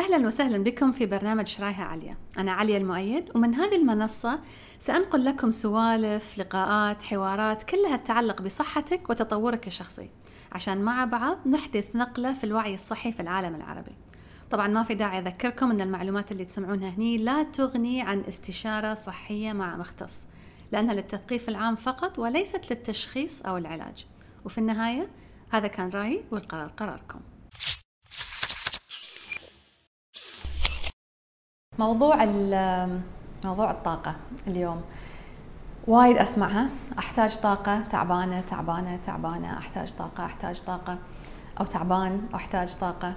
أهلا وسهلا بكم في برنامج شرايها عليا. أنا عليا المؤيد ومن هذه المنصة سأنقل لكم سوالف لقاءات حوارات كلها تتعلق بصحتك وتطورك الشخصي. عشان مع بعض نحدث نقلة في الوعي الصحي في العالم العربي. طبعا ما في داعي أذكركم أن المعلومات اللي تسمعونها هني لا تغني عن استشارة صحية مع مختص لأنها للتثقيف العام فقط وليست للتشخيص أو العلاج. وفي النهاية هذا كان رأيي والقرار قراركم. موضوع موضوع الطاقة اليوم. وايد أسمعها. أحتاج طاقة تعبانة تعبانة تعبانة. أحتاج طاقة أحتاج طاقة. أو تعبان احتاج طاقة.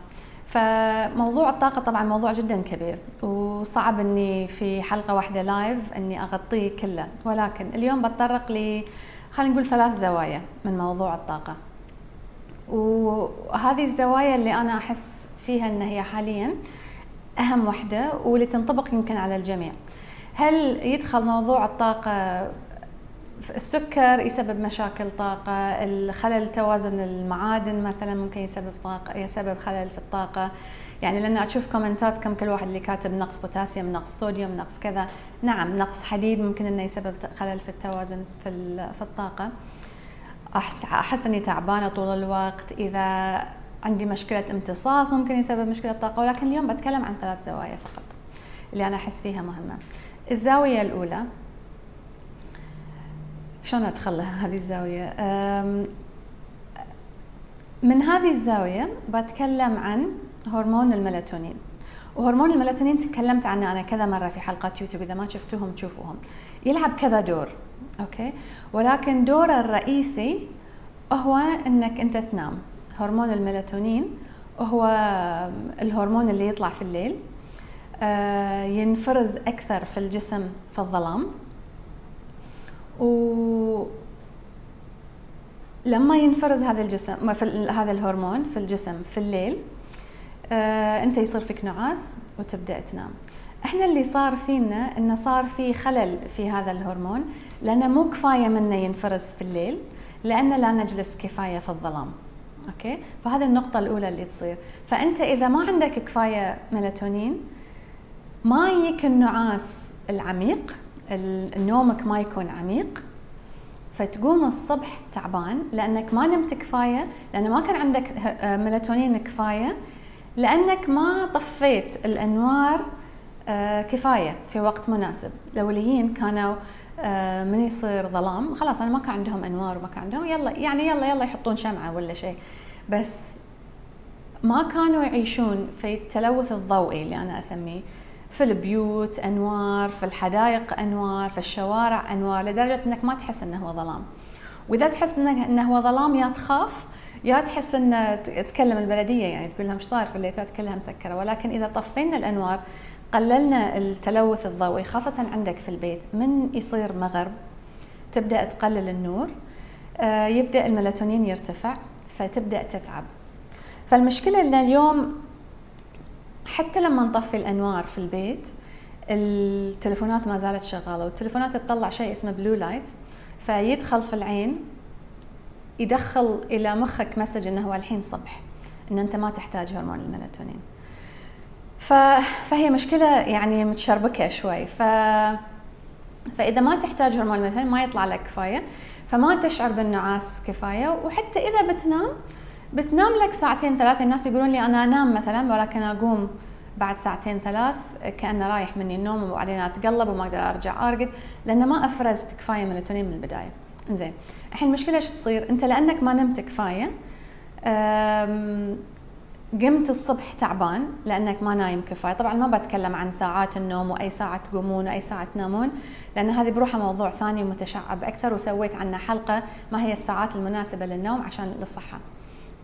فموضوع الطاقة طبعا موضوع جدا كبير. وصعب إني في حلقة واحدة لايف إني أغطيه كله. ولكن اليوم بتطرق ل خلينا نقول ثلاث زوايا من موضوع الطاقة. وهذه الزوايا اللي أنا أحس فيها إن هي حاليا أهم وحدة واللي تنطبق يمكن على الجميع. هل يدخل موضوع الطاقة السكر يسبب مشاكل طاقة، الخلل توازن المعادن مثلا ممكن يسبب طاقة يسبب خلل في الطاقة، يعني لأن أشوف كومنتاتكم كل واحد اللي كاتب نقص بوتاسيوم، نقص صوديوم، نقص كذا، نعم نقص حديد ممكن إنه يسبب خلل في التوازن في في الطاقة. أحس أحس إني تعبانة طول الوقت، إذا عندي مشكلة امتصاص ممكن يسبب مشكلة طاقة ولكن اليوم بتكلم عن ثلاث زوايا فقط اللي أنا أحس فيها مهمة. الزاوية الأولى شلون أدخلها هذه الزاوية؟ من هذه الزاوية بتكلم عن هرمون الميلاتونين. وهرمون الميلاتونين تكلمت عنه أنا كذا مرة في حلقات يوتيوب إذا ما شفتوهم تشوفوهم. يلعب كذا دور okay؟ ولكن دوره الرئيسي هو إنك أنت تنام. هرمون الميلاتونين هو الهرمون اللي يطلع في الليل آه، ينفرز أكثر في الجسم في الظلام. و لما ينفرز هذا الجسم في هذا الهرمون في الجسم في الليل آه، أنت يصير فيك نعاس وتبدأ تنام. إحنا اللي صار فينا إنه صار في خلل في هذا الهرمون لأنه مو كفاية منه ينفرز في الليل لأن لا نجلس كفاية في الظلام. أوكي؟ فهذه النقطة الأولى اللي تصير. فأنت إذا ما عندك كفاية ميلاتونين ما يجيك النعاس العميق نومك ما يكون عميق فتقوم الصبح تعبان لأنك ما نمت كفاية لأن ما كان عندك ميلاتونين كفاية لأنك ما طفيت الأنوار آه، كفاية في وقت مناسب. الاوليين كانوا آه، من يصير ظلام. خلاص أنا ما كان عندهم أنوار وما كان عندهم يلا يعني يلا يلا يحطون شمعة ولا شيء. بس ما كانوا يعيشون في التلوث الضوئي اللي أنا أسميه. في البيوت أنوار في الحدائق أنوار في الشوارع أنوار لدرجة إنك ما تحس إنه هو ظلام. وإذا تحس إنه إنه هو ظلام يا تخاف يا تحس ان تكلم البلدية يعني تقول لهم إيش صار في الليتات كلها مسكرة. ولكن إذا طفينا الأنوار قللنا التلوث الضوئي خاصة عندك في البيت من يصير مغرب؟ تبدأ تقلل النور آه، يبدأ الميلاتونين يرتفع فتبدأ تتعب. فالمشكلة إن اليوم حتى لما نطفي الأنوار في البيت التلفونات ما زالت شغالة والتلفونات تطلع شيء اسمه blue light فيدخل في العين يدخل إلى مخك message إنه هو الحين صبح إن أنت ما تحتاج هرمون الميلاتونين. فهي مشكلة يعني متشربكة شوي. ف فإذا ما تحتاج هرمون مثلا ما يطلع لك كفاية فما تشعر بالنعاس كفاية وحتى إذا بتنام بتنام لك ساعتين ثلاثة. الناس يقولون لي أنا أنام مثلا ولكن أقوم بعد ساعتين ثلاث كأنه رايح مني النوم وبعدين أتقلب وما أقدر أرجع أرقد لأن ما أفرزت كفاية ميلاتونين من البداية. زين الحين المشكلة إيش تصير؟ أنت لأنك ما نمت كفاية قمت الصبح تعبان لأنك ما نايم كفاية. طبعا ما بتكلم عن ساعات النوم وأي ساعة تقومون وأي ساعة تنامون لأن هذه بروحها موضوع ثاني متشعب أكثر وسويت عنه حلقة ما هي الساعات المناسبة للنوم عشان للصحة.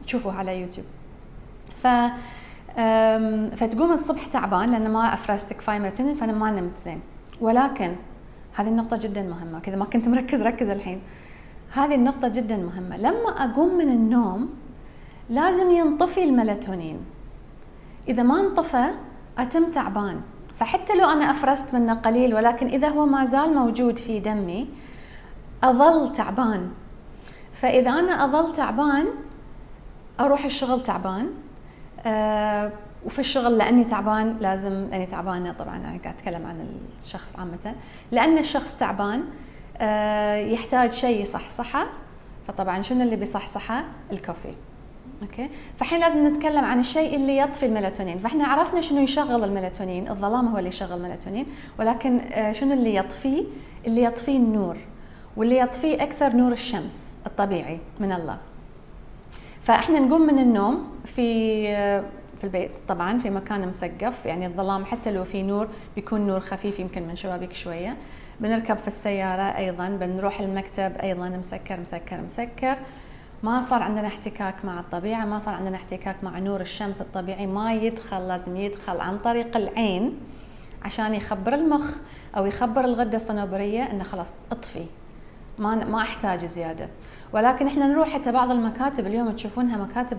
تشوفوه على يوتيوب. ف فتقوم الصبح تعبان لأن ما افرزت كفاية ميلاتونين فأنا ما نمت زين. ولكن هذه النقطة جدا مهمة كذا ما كنت مركز ركز الحين. هذه النقطة جدا مهمة. لما أقوم من النوم لازم ينطفي الميلاتونين. إذا ما انطفى أتم تعبان. فحتى لو أنا أفرزت منه قليل ولكن إذا هو ما زال موجود في دمي أظل تعبان. فإذا أنا أظل تعبان أروح الشغل تعبان. أه وفي الشغل لأني تعبان لازم لاني تعبانة. طبعا أنا قاعد أتكلم عن الشخص عامه. لأن الشخص تعبان آه، يحتاج شيء يصحصحه. فطبعا شنو اللي بيصحصحه؟ الكوفي. أوكي؟ فالحين لازم نتكلم عن الشيء اللي يطفي الميلاتونين. فإحنا عرفنا شنو يشغل الميلاتونين. الظلام هو اللي يشغل الميلاتونين. ولكن آه، شنو اللي يطفيه اللي يطفيه النور. واللي يطفيه أكثر نور الشمس الطبيعي من الله. فإحنا نقوم من النوم في آه، في البيت. طبعا في مكان مسقف. يعني الظلام حتى لو في نور بيكون نور خفيف يمكن من شبابيك شوية. بنركب في السيارة أيضا. بنروح المكتب أيضا. مسكر مسكر مسكر. ما صار عندنا احتكاك مع الطبيعة ما صار عندنا احتكاك مع نور الشمس الطبيعي ما يدخل لازم يدخل عن طريق العين عشان يخبر المخ أو يخبر الغدة الصنوبرية إنه خلاص اطفي ما ما أحتاج زيادة. ولكن إحنا نروح حتى بعض المكاتب اليوم تشوفونها مكاتب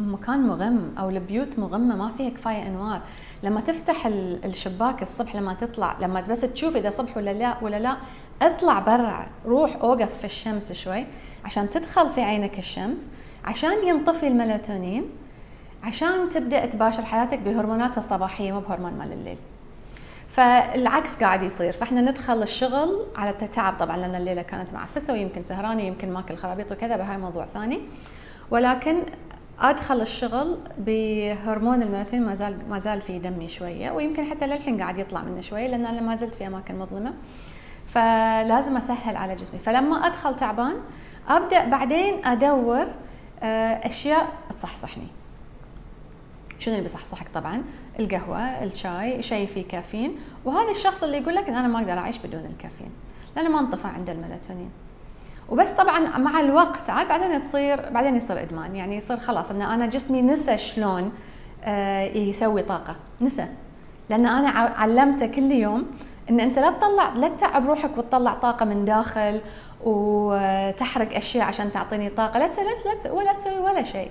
مكان مغم أو البيوت مغمة ما فيها كفاية أنوار. لما تفتح الشباك الصبح لما تطلع لما بس تشوف إذا صبح ولا لا ولا لا اطلع برا روح أوقف في الشمس شوي. عشان تدخل في عينك الشمس عشان ينطفي الميلاتونين عشان تبدأ تباشر حياتك بهرموناتها الصباحية مو بهرمون مال الليل. فالعكس قاعد يصير. فإحنا ندخل الشغل على تعب طبعا لأن الليلة كانت معفسه ويمكن سهرانة ويمكن ماكل خرابيط وكذا بهاي موضوع ثاني. ولكن أدخل الشغل بهرمون الميلاتونين ما زال ما زال في دمي شوية. ويمكن حتى للحين قاعد يطلع منه شوية لأن أنا ما زلت في أماكن مظلمة. فلازم أسهل على جسمي. فلما أدخل تعبان أبدأ بعدين أدور آه، أشياء تصحصحني. شنو اللي بيصحصحك؟ طبعا القهوة الشاي شيء فيه كافيين. وهذا الشخص اللي يقول لك إن أنا ما أقدر أعيش بدون الكافيين لأنه ما انطفى عنده الميلاتونين. وبس طبعا مع الوقت عاد بعدين تصير بعدين يصير إدمان. يعني يصير خلاص إن أنا جسمي نسى شلون آه، يسوي طاقة. نسى. لأن أنا علمته كل يوم إن أنت لا تطلع لا تتعب روحك وتطلع طاقة من داخل وتحرق أشياء عشان تعطيني طاقة. لا تسوي لا تسوي ولا تسوي ولا شيء.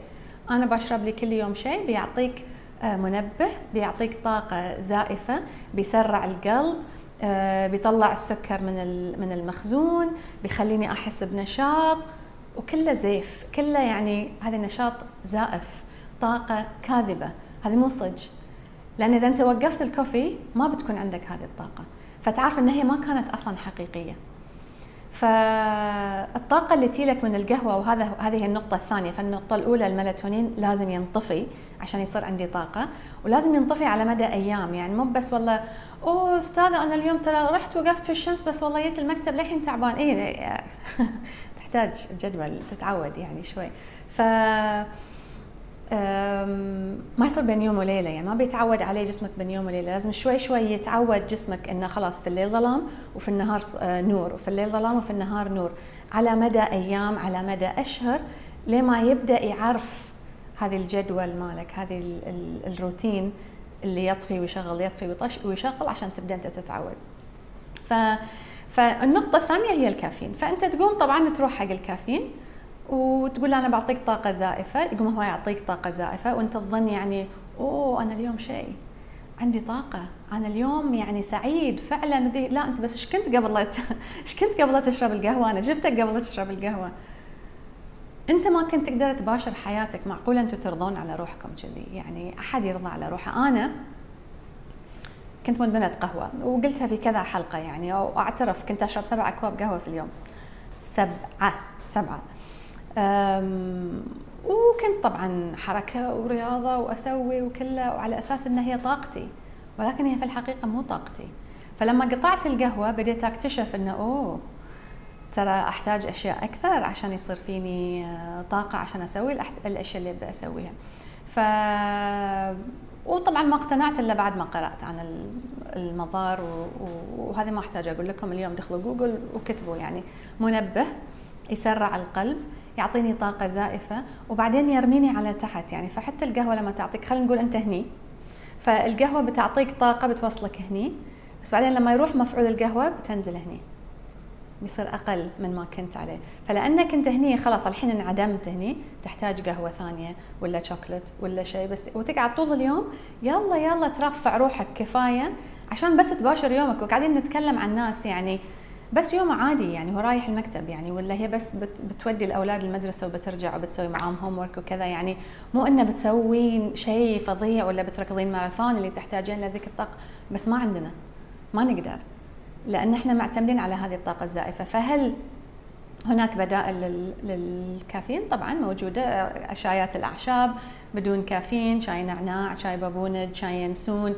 أنا بشرب لي كل يوم شيء بيعطيك آه، منبه بيعطيك طاقة زائفة بيسرع القلب آه، بيطلع السكر من من المخزون بيخليني أحس بنشاط. وكله زيف كله يعني هذا نشاط زائف طاقة كاذبة. هذه مو صج لأن إذا أنت وقفت الكوفي ما بتكون عندك هذه الطاقة. فتعرف إن هي ما كانت أصلا حقيقية. فالطاقة اللي تجيلك من القهوة وهذا هذه النقطة الثانية فالنقطة الأولى الميلاتونين لازم ينطفي عشان يصير عندي طاقة ولازم ينطفي على مدى أيام. يعني مو بس والله أوه أستاذة أنا اليوم ترى رحت وقفت في الشمس بس والله جيت المكتب للحين تعبان. اي تحتاج جدول تتعود يعني شوي. ف ما يصير بين يوم وليلة يعني ما بيتعود عليه جسمك بين يوم وليلة لازم شوي شوي يتعود جسمك إنه خلاص في الليل ظلام وفي النهار آه، نور وفي الليل ظلام وفي النهار نور. على مدى أيام على مدى أشهر لما يبدأ يعرف هذه الجدول مالك هذه الروتين اللي يطفي ويشغل يطفي ويشغل عشان تبدأ أنت تتعود. ف فالنقطة الثانية هي الكافيين، فأنت تقوم طبعا تروح حق الكافيين وتقول أنا بعطيك طاقة زائفة يقوم هو يعطيك طاقة زائفة وأنت تظن يعني أوه أنا اليوم شيء عندي طاقة أنا اليوم يعني سعيد فعلا ذي. لا أنت بس إيش كنت قبل إيش كنت قبل تشرب القهوة؟ أنا جبتك قبل تشرب القهوة. أنت ما كنت تقدر تباشر حياتك. معقولة أنتم ترضون على روحكم كذي؟ يعني أحد يرضى على روحه. أنا كنت مدمنة قهوة وقلتها في كذا حلقة يعني أو أعترف كنت أشرب سبع أكواب قهوة في اليوم. سبعة سبعة. وكنت طبعا حركة ورياضة وأسوي وكله وعلى أساس أنها هي طاقتي. ولكن هي في الحقيقة مو طاقتي. فلما قطعت القهوة بديت أكتشف أنه أوه ترى أحتاج أشياء أكثر عشان يصير فيني آه، طاقة عشان أسوي الأشياء اللي أبي أسويها. ف وطبعا ما اقتنعت إلا بعد ما قرأت عن المضار وهذا ما أحتاج أقول لكم. اليوم دخلوا جوجل وكتبوا يعني منبه يسرع القلب يعطيني طاقة زائفة وبعدين يرميني على تحت. يعني فحتى القهوة لما تعطيك خلينا نقول أنت هني فالقهوة بتعطيك طاقة بتوصلك هني بس بعدين لما يروح مفعول القهوة بتنزل هني. بيصير أقل من ما كنت عليه. فلأنك أنت هني خلاص الحين انعدمت هني تحتاج قهوة ثانية ولا شوكلت ولا شيء بس وتقعد طول اليوم يلا يلا ترفع روحك كفاية عشان بس تباشر يومك. وقاعدين نتكلم عن ناس يعني بس يوم عادي يعني هو رايح المكتب يعني ولا هي بس بت بتودي الأولاد المدرسة وبترجع وبتسوي معاهم هوم ورك وكذا يعني مو إنه بتسوين شيء فظيع ولا بتركضين ماراثون اللي تحتاجين لذيك الطاقة بس ما عندنا ما نقدر لأن إحنا معتمدين على هذه الطاقة الزائفة. فهل هناك بدائل للكافيين؟ طبعا موجودة شايات الأعشاب بدون كافيين شاي نعناع شاي بابونج شاي ينسون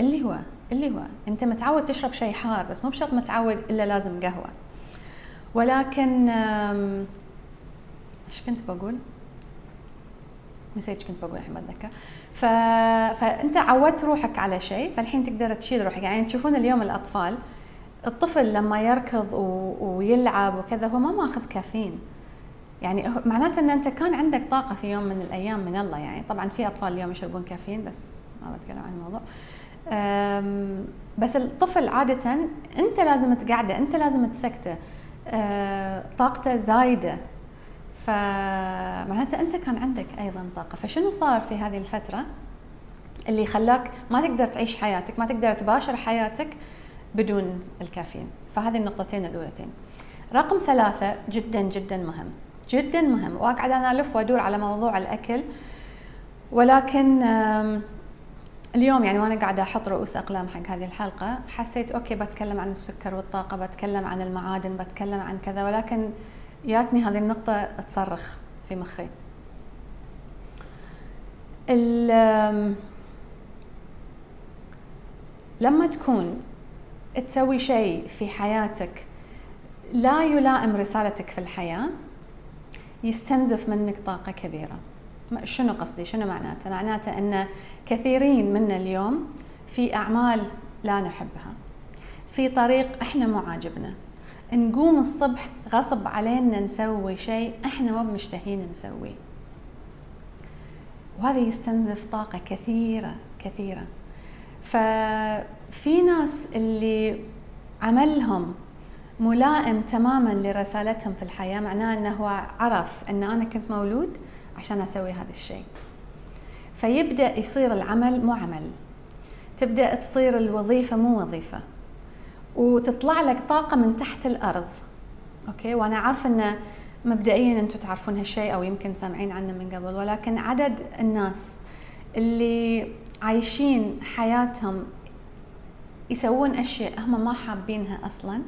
اللي هو اللي هو أنت متعود تشرب شيء حار بس مو بشرط متعود إلا لازم قهوة. ولكن إيش كنت بقول؟ نسيت كنت بقول الحين بتذكر ف... فأنت عودت روحك على شيء فالحين تقدر تشيل روحك. يعني تشوفون اليوم الأطفال الطفل لما يركض و... ويلعب وكذا هو ما ماخذ كافيين. يعني معناته إن أنت كان عندك طاقة في يوم من الأيام من الله. يعني طبعا في أطفال اليوم يشربون كافيين بس ما بتكلم عن الموضوع. بس الطفل عادة أنت لازم تقعده أنت لازم تسكته أه، طاقته زايدة. فمعناته أنت كان عندك أيضا طاقة. فشنو صار في هذه الفترة اللي خلاك ما تقدر تعيش حياتك ما تقدر تباشر حياتك بدون الكافيين؟ فهذه النقطتين الأولتين. رقم ثلاثة جدا جدا مهم جدا مهم. واقعد أنا ألف وأدور على موضوع الأكل ولكن اليوم يعني وأنا قاعدة أحط رؤوس أقلام حق هذه الحلقة حسيت أوكي بتكلم عن السكر والطاقة بتكلم عن المعادن بتكلم عن كذا ولكن جاتني هذه النقطة تصرخ في مخي. لما تكون تسوي شيء في حياتك لا يلائم رسالتك في الحياة يستنزف منك طاقة كبيرة. شنو قصدي؟ شنو معناته؟ معناته إن كثيرين منا اليوم في أعمال لا نحبها في طريق إحنا مو عاجبنا. نقوم الصبح غصب علينا نسوي شيء إحنا مو مشتهين نسويه. وهذا يستنزف طاقة كثيرة كثيرة. ففي ناس اللي عملهم ملائم تماما لرسالتهم في الحياة معناه إنه هو عرف إن أنا كنت مولود عشان أسوي هذا الشيء. فيبدأ يصير العمل مو عمل تبدأ تصير الوظيفة مو وظيفة. وتطلع لك طاقة من تحت الأرض. أوكي؟ وأنا عارفه إن مبدئيا أنتم تعرفون هالشيء أو يمكن سامعين عنه من قبل ولكن عدد الناس اللي عايشين حياتهم يسوون أشياء هم ما حابينها أصلا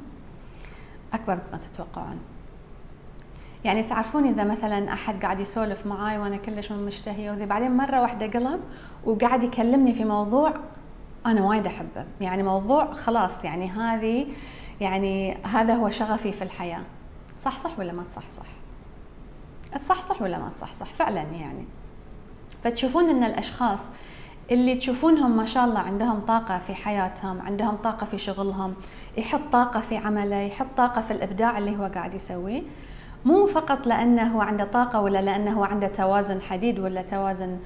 أكبر مما تتوقعون. يعني تعرفون إذا مثلا أحد قاعد يسولف معاي وأنا كلش من مشتهية وذي بعدين مرة واحدة قلب وقاعد يكلمني في موضوع أنا وايد أحبه. يعني موضوع خلاص يعني هذه يعني هذا هو شغفي في الحياة. صح صح ولا ما تصح صح؟ تصح صح ولا ما تصح صح؟ فعلا يعني. فتشوفون إن الأشخاص اللي تشوفونهم ما شاء الله عندهم طاقة في حياتهم عندهم طاقة في شغلهم يحط طاقة في عمله يحط طاقة في الإبداع اللي هو قاعد يسويه مو فقط لأنه عنده طاقة ولا لأنه عنده توازن حديد ولا توازن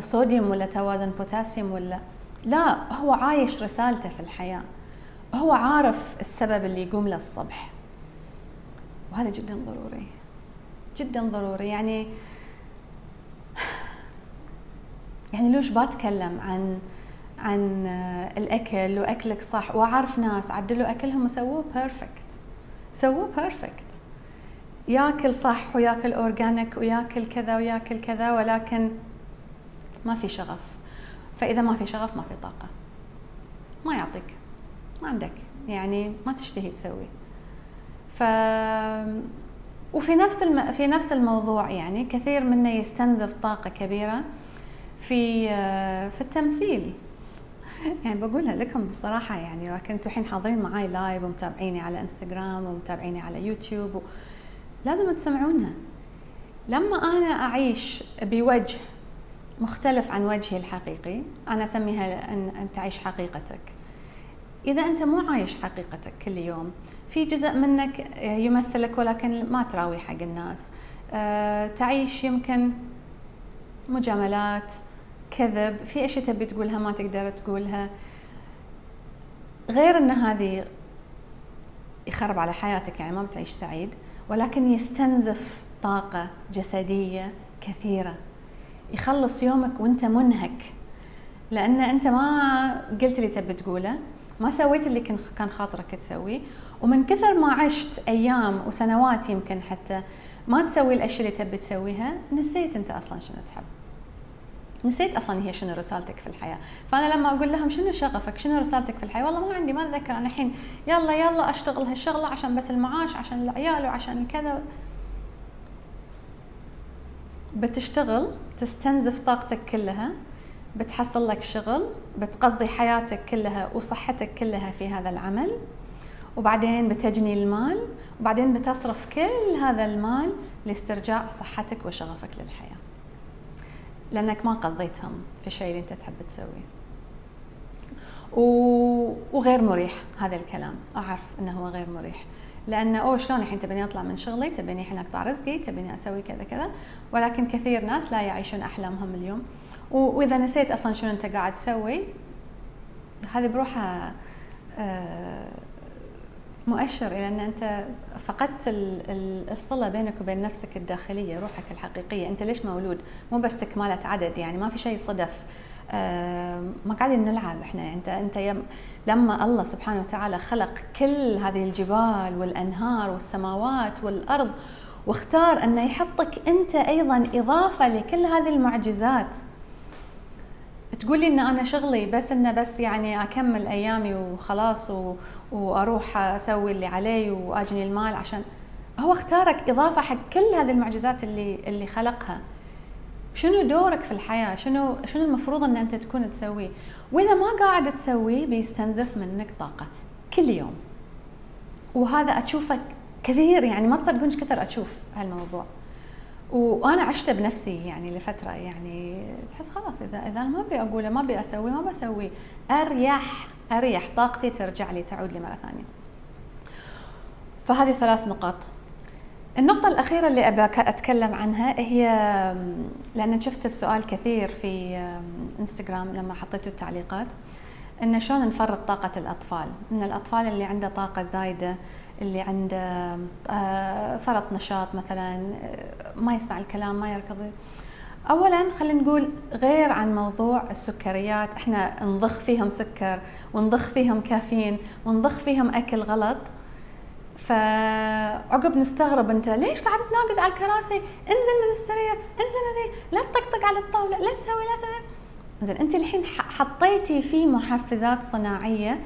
صوديوم ولا توازن بوتاسيوم ولا لا هو عايش رسالته في الحياة. هو عارف السبب اللي يقوم له الصبح. وهذا جدا ضروري. جدا ضروري. يعني يعني ليش بتكلم عن عن الأكل وأكلك صح؟ وأعرف ناس عدلوا أكلهم وسووه perfect سووه perfect ياكل صح وياكل organic وياكل كذا وياكل كذا ولكن ما في شغف. فإذا ما في شغف ما في طاقة. ما يعطيك. ما عندك. يعني ما تشتهي تسوي. ف وفي نفس الم... في نفس الموضوع يعني كثير منا يستنزف طاقة كبيرة في في التمثيل. يعني بقولها لكم بصراحة يعني كنتوا الحين حاضرين معاي لايف ومتابعيني على انستغرام ومتابعيني على يوتيوب و... لازم تسمعونها. لما أنا أعيش بوجه مختلف عن وجهي الحقيقي أنا أسميها أن, أن تعيش حقيقتك. إذا أنت مو عايش حقيقتك كل يوم في جزء منك يمثلك ولكن ما تراوي حق الناس. أه تعيش يمكن مجاملات كذب في أشياء تبي تقولها ما تقدر تقولها. غير إن هذه يخرب على حياتك يعني ما بتعيش سعيد. ولكن يستنزف طاقة جسدية كثيرة. يخلص يومك وانت منهك. لأن انت ما قلت اللي تبي تقوله ما سويت اللي كان خاطرك تسويه ومن كثر ما عشت أيام وسنوات يمكن حتى ما تسوي الأشياء اللي تبي تسويها نسيت انت أصلا شنو تحب. نسيت أصلا هي شنو رسالتك في الحياة. فأنا لما أقول لهم شنو شغفك شنو رسالتك في الحياة؟ والله ما عندي ما أتذكر. أنا الحين يلا يلا أشتغل هالشغلة عشان بس المعاش عشان العيال وعشان كذا. بتشتغل تستنزف طاقتك كلها بتحصل لك شغل بتقضي حياتك كلها وصحتك كلها في هذا العمل. وبعدين بتجني المال وبعدين بتصرف كل هذا المال لاسترجاع صحتك وشغفك للحياة. لأنك ما قضيتهم في الشيء اللي أنت تحب تسويه. وغير مريح هذا الكلام. أعرف إنه هو غير مريح. لأنه أوه شلون الحين تبيني أطلع من شغلي؟ تبيني الحين أقطع رزقي؟ تبيني أسوي كذا كذا. ولكن كثير ناس لا يعيشون أحلامهم اليوم. وإذا نسيت أصلا شنو أنت قاعد تسوي هذه بروحها آه، مؤشر إلى أن أنت فقدت الصلة بينك وبين نفسك الداخلية روحك الحقيقية. أنت ليش مولود؟ مو بس تكمله عدد يعني ما في شيء صدف. ما قاعدين نلعب إحنا. أنت أنت لما الله سبحانه وتعالى خلق كل هذه الجبال والأنهار والسماوات والأرض واختار أنه يحطك أنت أيضا إضافة لكل هذه المعجزات. تقول لي إن أنا شغلي بس إنه بس يعني أكمل أيامي وخلاص و... وأروح أسوي اللي علي وأجني المال عشان هو اختارك إضافة حق كل هذه المعجزات اللي اللي خلقها. شنو دورك في الحياة؟ شنو شنو المفروض إن أنت تكون تسويه وإذا ما قاعد تسويه بيستنزف منك طاقة كل يوم. وهذا اشوفه كثير يعني ما تصدقون كثر أشوف هالموضوع. وأنا عشته بنفسي يعني لفترة يعني تحس خلاص اذا إذا ما أبي أقوله ما أبي أسوي ما بسوي أريح أريح طاقتي ترجع لي تعود لي مرة ثانية. فهذه ثلاث نقاط. النقطة الأخيرة اللي أبى أتكلم عنها هي لأن شفت السؤال كثير في إنستغرام لما حطيته التعليقات. إن شلون نفرغ طاقة الأطفال؟ إن الأطفال اللي عنده طاقة زايدة اللي عنده آه، فرط نشاط مثلا آه، ما يسمع الكلام ما يركض. اولا خلينا نقول غير عن موضوع السكريات إحنا نضخ فيهم سكر ونضخ فيهم كافيين ونضخ فيهم أكل غلط. فعقب نستغرب أنت ليش قاعد تناقز على الكراسي؟ انزل من السرير انزل من لا تطقطق على الطاولة لا تسوي لا تسوي. زين انت الحين حطيتي فيه محفزات صناعية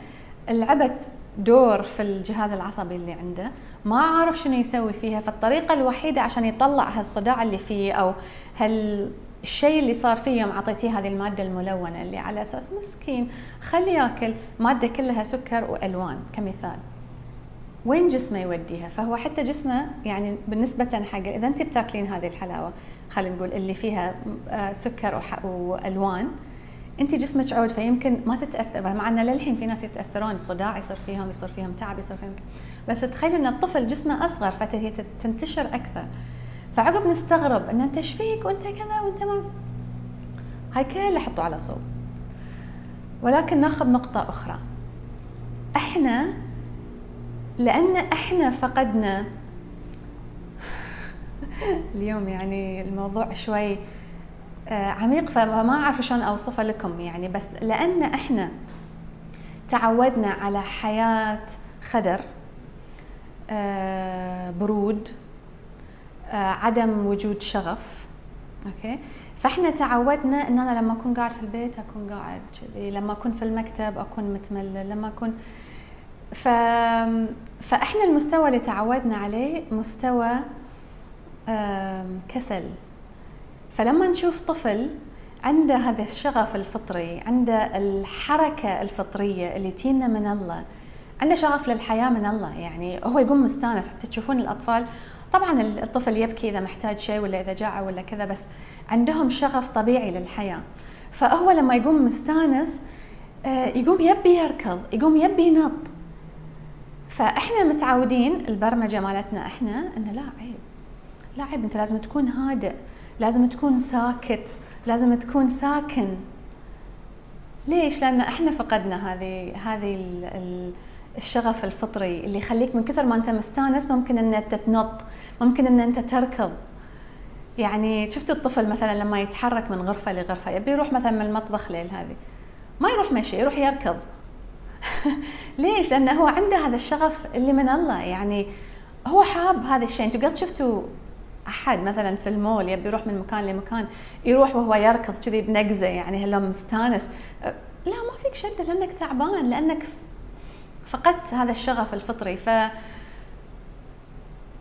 لعبت دور في الجهاز العصبي اللي عنده. ما عارف شنو يسوي فيها فالطريقة الوحيدة عشان يطلع هالصداع اللي فيه أو هالشيء اللي صار فيه يوم أعطيتيه هذه المادة الملونة اللي على أساس مسكين خليه ياكل مادة كلها سكر وألوان كمثال. وين جسمه يوديها؟ فهو حتى جسمه يعني بالنسبة حق إذا أنت بتاكلين هذه الحلاوة خلينا نقول اللي فيها آه، سكر وألوان أنت جسمك عود فيمكن ما تتأثر مع إن للحين في ناس يتأثرون صداع يصير فيهم يصير فيهم تعب يصير فيهم بس تخيلوا إن الطفل جسمه أصغر فهي تنتشر أكثر. فعقب نستغرب إن أنت إيش فيك؟ وأنت كذا وأنت ما هاي كلها حطوا على صوب. ولكن ناخذ نقطة أخرى. إحنا لأن إحنا فقدنا اليوم يعني الموضوع شوي عميق فما أعرف شلون أوصفه لكم يعني. بس لأن إحنا تعودنا على حياة خدر آه، برود آه، عدم وجود شغف أوكي؟ فإحنا تعودنا ان أنا لما أكون قاعد في البيت أكون قاعد كذي لما أكون في المكتب أكون متملل لما أكون ف... فإحنا المستوى اللي تعودنا عليه مستوى كسل. فلما نشوف طفل عنده هذا الشغف الفطري عنده الحركة الفطرية اللي تينا من الله عنده شغف للحياة من الله يعني هو يقوم مستانس حتى تشوفون الأطفال. طبعا الطفل يبكي إذا محتاج شيء ولا إذا جاع ولا كذا بس عندهم شغف طبيعي للحياة. فهو لما يقوم مستانس آه، يقوم يبي يركض يقوم يبي ينط. فإحنا متعودين البرمجة مالتنا إحنا إنه لا عيب لا عيب أنت لازم تكون هادئ. لازم تكون ساكت لازم تكون ساكن. ليش؟ لأن إحنا فقدنا هذه هذه الشغف الفطري اللي يخليك من كثر ما أنت مستانس ممكن إن أنت تنط ممكن إن أنت تركض. يعني شفت الطفل مثلا لما يتحرك من غرفة لغرفة يبي يروح مثلا من المطبخ ليل هذه ما يروح مشي يروح يركض. ليش؟ لأنه هو عنده هذا الشغف اللي من الله يعني هو حاب هذا الشيء. أنتم قد شفتوا أحد مثلا في المول يبي يروح من مكان لمكان يروح وهو يركض كذي بنقزة يعني هلأ مستانس. لا ما فيك شدة لأنك تعبان لأنك فقدت هذا الشغف الفطري. ف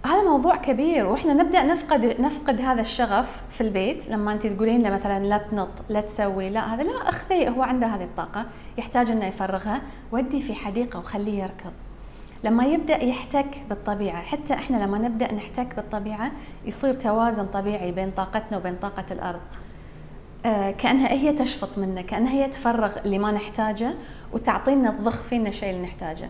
هذا موضوع كبير وإحنا نبدأ نفقد نفقد هذا الشغف في البيت. لما أنت تقولين له مثلا لا تنط لا تسوي لا هذا لا اخذي هو عنده هذه الطاقة يحتاج إنه يفرغها. ودي في حديقة وخليه يركض. لما يبدأ يحتك بالطبيعة حتى إحنا لما نبدأ نحتك بالطبيعة يصير توازن طبيعي بين طاقتنا وبين طاقة الأرض. آه كأنها هي تشفط منا كأنها هي تفرغ اللي ما نحتاجه وتعطينا تضخ فينا الشيء اللي نحتاجه.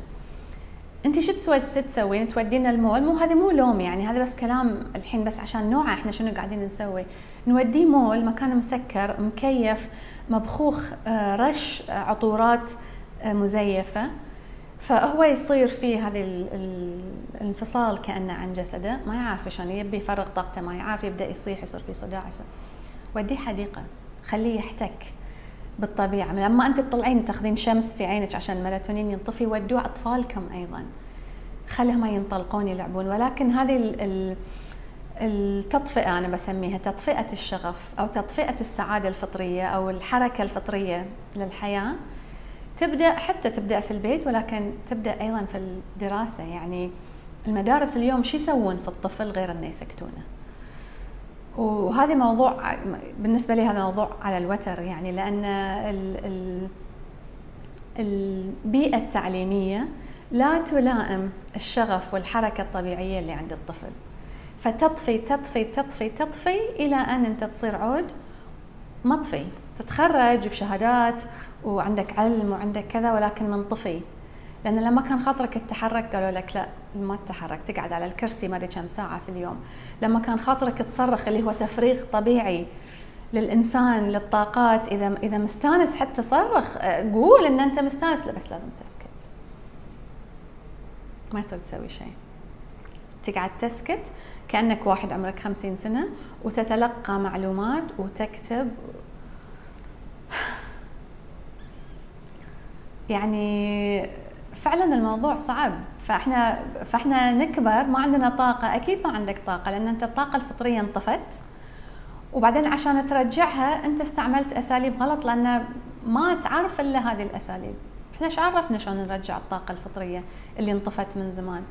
أنت شو تسوي تسوين تودينا المول؟ مو هذا مو لوم يعني هذا بس كلام الحين بس عشان نوعه إحنا شنو قاعدين نسوي. نوديه مول مكان مسكر مكيف مبخوخ آه، رش آه، عطورات مزيفة. فهو يصير فيه هذه الانفصال كأنه عن جسده ما يعرف شلون يبي يفرغ طاقته ما يعرف يبدأ يصيح يصير في صداع وديه حديقة خليه يحتك بالطبيعة. لما أنت تطلعين تاخذين شمس في عينك عشان الميلاتونين ينطفي ودوه أطفالكم أيضا. خليهم ينطلقون يلعبون. ولكن هذه التطفئة أنا بسميها تطفئة الشغف أو تطفئة السعادة الفطرية أو الحركة الفطرية للحياة تبدأ حتى تبدأ في البيت ولكن تبدأ أيضا في الدراسة. يعني المدارس اليوم شو يسوون في الطفل غير إنه يسكتونه؟ وهذا موضوع بالنسبة لي هذا موضوع على الوتر. يعني لأن ال ال البيئة التعليمية لا تلائم الشغف والحركة الطبيعية اللي عند الطفل. فتطفي تطفي تطفي تطفي إلى أن أنت تصير عود مطفي. تتخرج بشهادات وعندك علم وعندك كذا ولكن منطفي لأن لما كان خاطرك تتحرك قالوا لك لا ما تتحرك تقعد على الكرسي ما أدري كم ساعة في اليوم. لما كان خاطرك تصرخ اللي هو تفريغ طبيعي للإنسان للطاقات إذا إذا مستانس حتى صرخ قول إن أنت مستانس لا بس لازم تسكت. ما يصير تسوي شيء. تقعد تسكت كأنك واحد عمرك خمسين سنة وتتلقى معلومات وتكتب يعني فعلا الموضوع صعب. فاحنا فإحنا نكبر ما عندنا طاقة. أكيد ما عندك طاقة لأن أنت الطاقة الفطرية انطفت. وبعدين عشان ترجعها أنت استعملت أساليب غلط لأن ما تعرف إلا هذه الأساليب. إحنا إيش عرفنا شلون نرجع الطاقة الفطرية اللي انطفت من زمان؟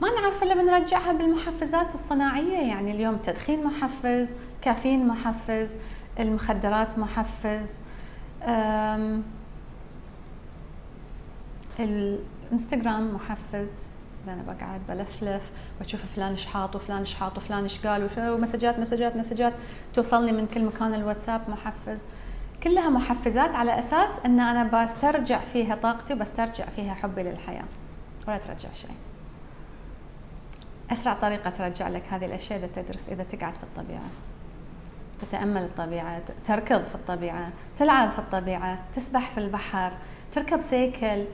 ما نعرف إلا بنرجعها بالمحفزات الصناعية. يعني اليوم تدخين محفز كافيين محفز المخدرات محفز الإنستغرام محفز أنا بقعد بلفلف واشوف فلان شحاط وفلان شحاط وفلان إيش قال ومسجات مسجات مسجات. توصلني من كل مكان الواتساب محفز. كلها محفزات على أساس إن أنا بسترجع فيها طاقتي وبسترجع فيها حبي للحياة. ولا ترجع شيء. أسرع طريقة ترجع لك هذه الأشياء إذا تدرس إذا تقعد في الطبيعة. تتأمل الطبيعة تركض في الطبيعة تلعب في الطبيعة تسبح في البحر تركب سيكل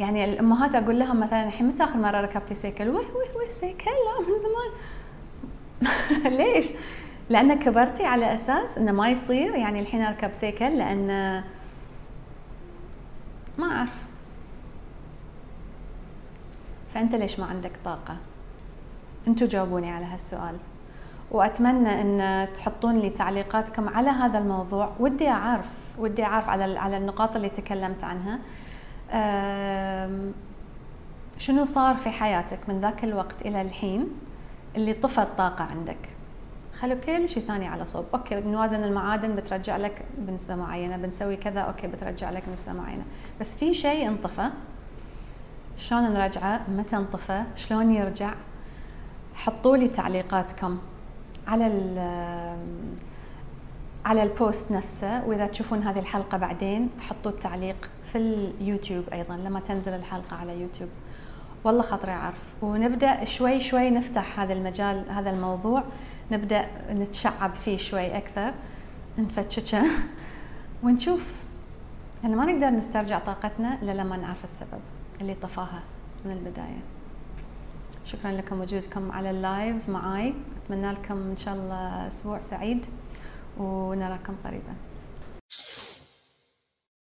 يعني الأمهات أقول لهم مثلا الحين متى آخر مرة ركبتي سيكل؟ وي وي وي سيكل لا من زمان ليش؟ لأن كبرتي على أساس إنه ما يصير يعني الحين أركب سيكل لأن ما أعرف فأنت ليش ما عندك طاقة؟ أنتوا جاوبوني على هالسؤال وأتمنى إن تحطون لي تعليقاتكم على هذا الموضوع. ودي أعرف ودي أعرف على على النقاط اللي تكلمت عنها. شنو صار في حياتك من ذاك الوقت إلى الحين اللي طفى الطاقة عندك؟ خلوا كل شيء ثاني على صوب. okay بنوازن المعادن بترجع لك بنسبة معينة. بنسوي كذا okay بترجع لك نسبة معينة. بس في شيء انطفى. شلون نرجعه متى انطفى؟ شلون يرجع؟ حطوا لي تعليقاتكم. على على البوست نفسه وإذا تشوفون هذه الحلقة بعدين حطوا التعليق في اليوتيوب أيضا لما تنزل الحلقة على يوتيوب. والله خاطري اعرف ونبدأ شوي شوي نفتح هذا المجال هذا الموضوع. نبدأ نتشعب فيه شوي أكثر. نفتششه ونشوف. لأن ما نقدر نسترجع طاقتنا إلا لما نعرف السبب اللي طفاها من البداية. شكرا لكم وجودكم على اللايف معاي. أتمنى لكم إن شاء الله أسبوع سعيد ونراكم قريبا.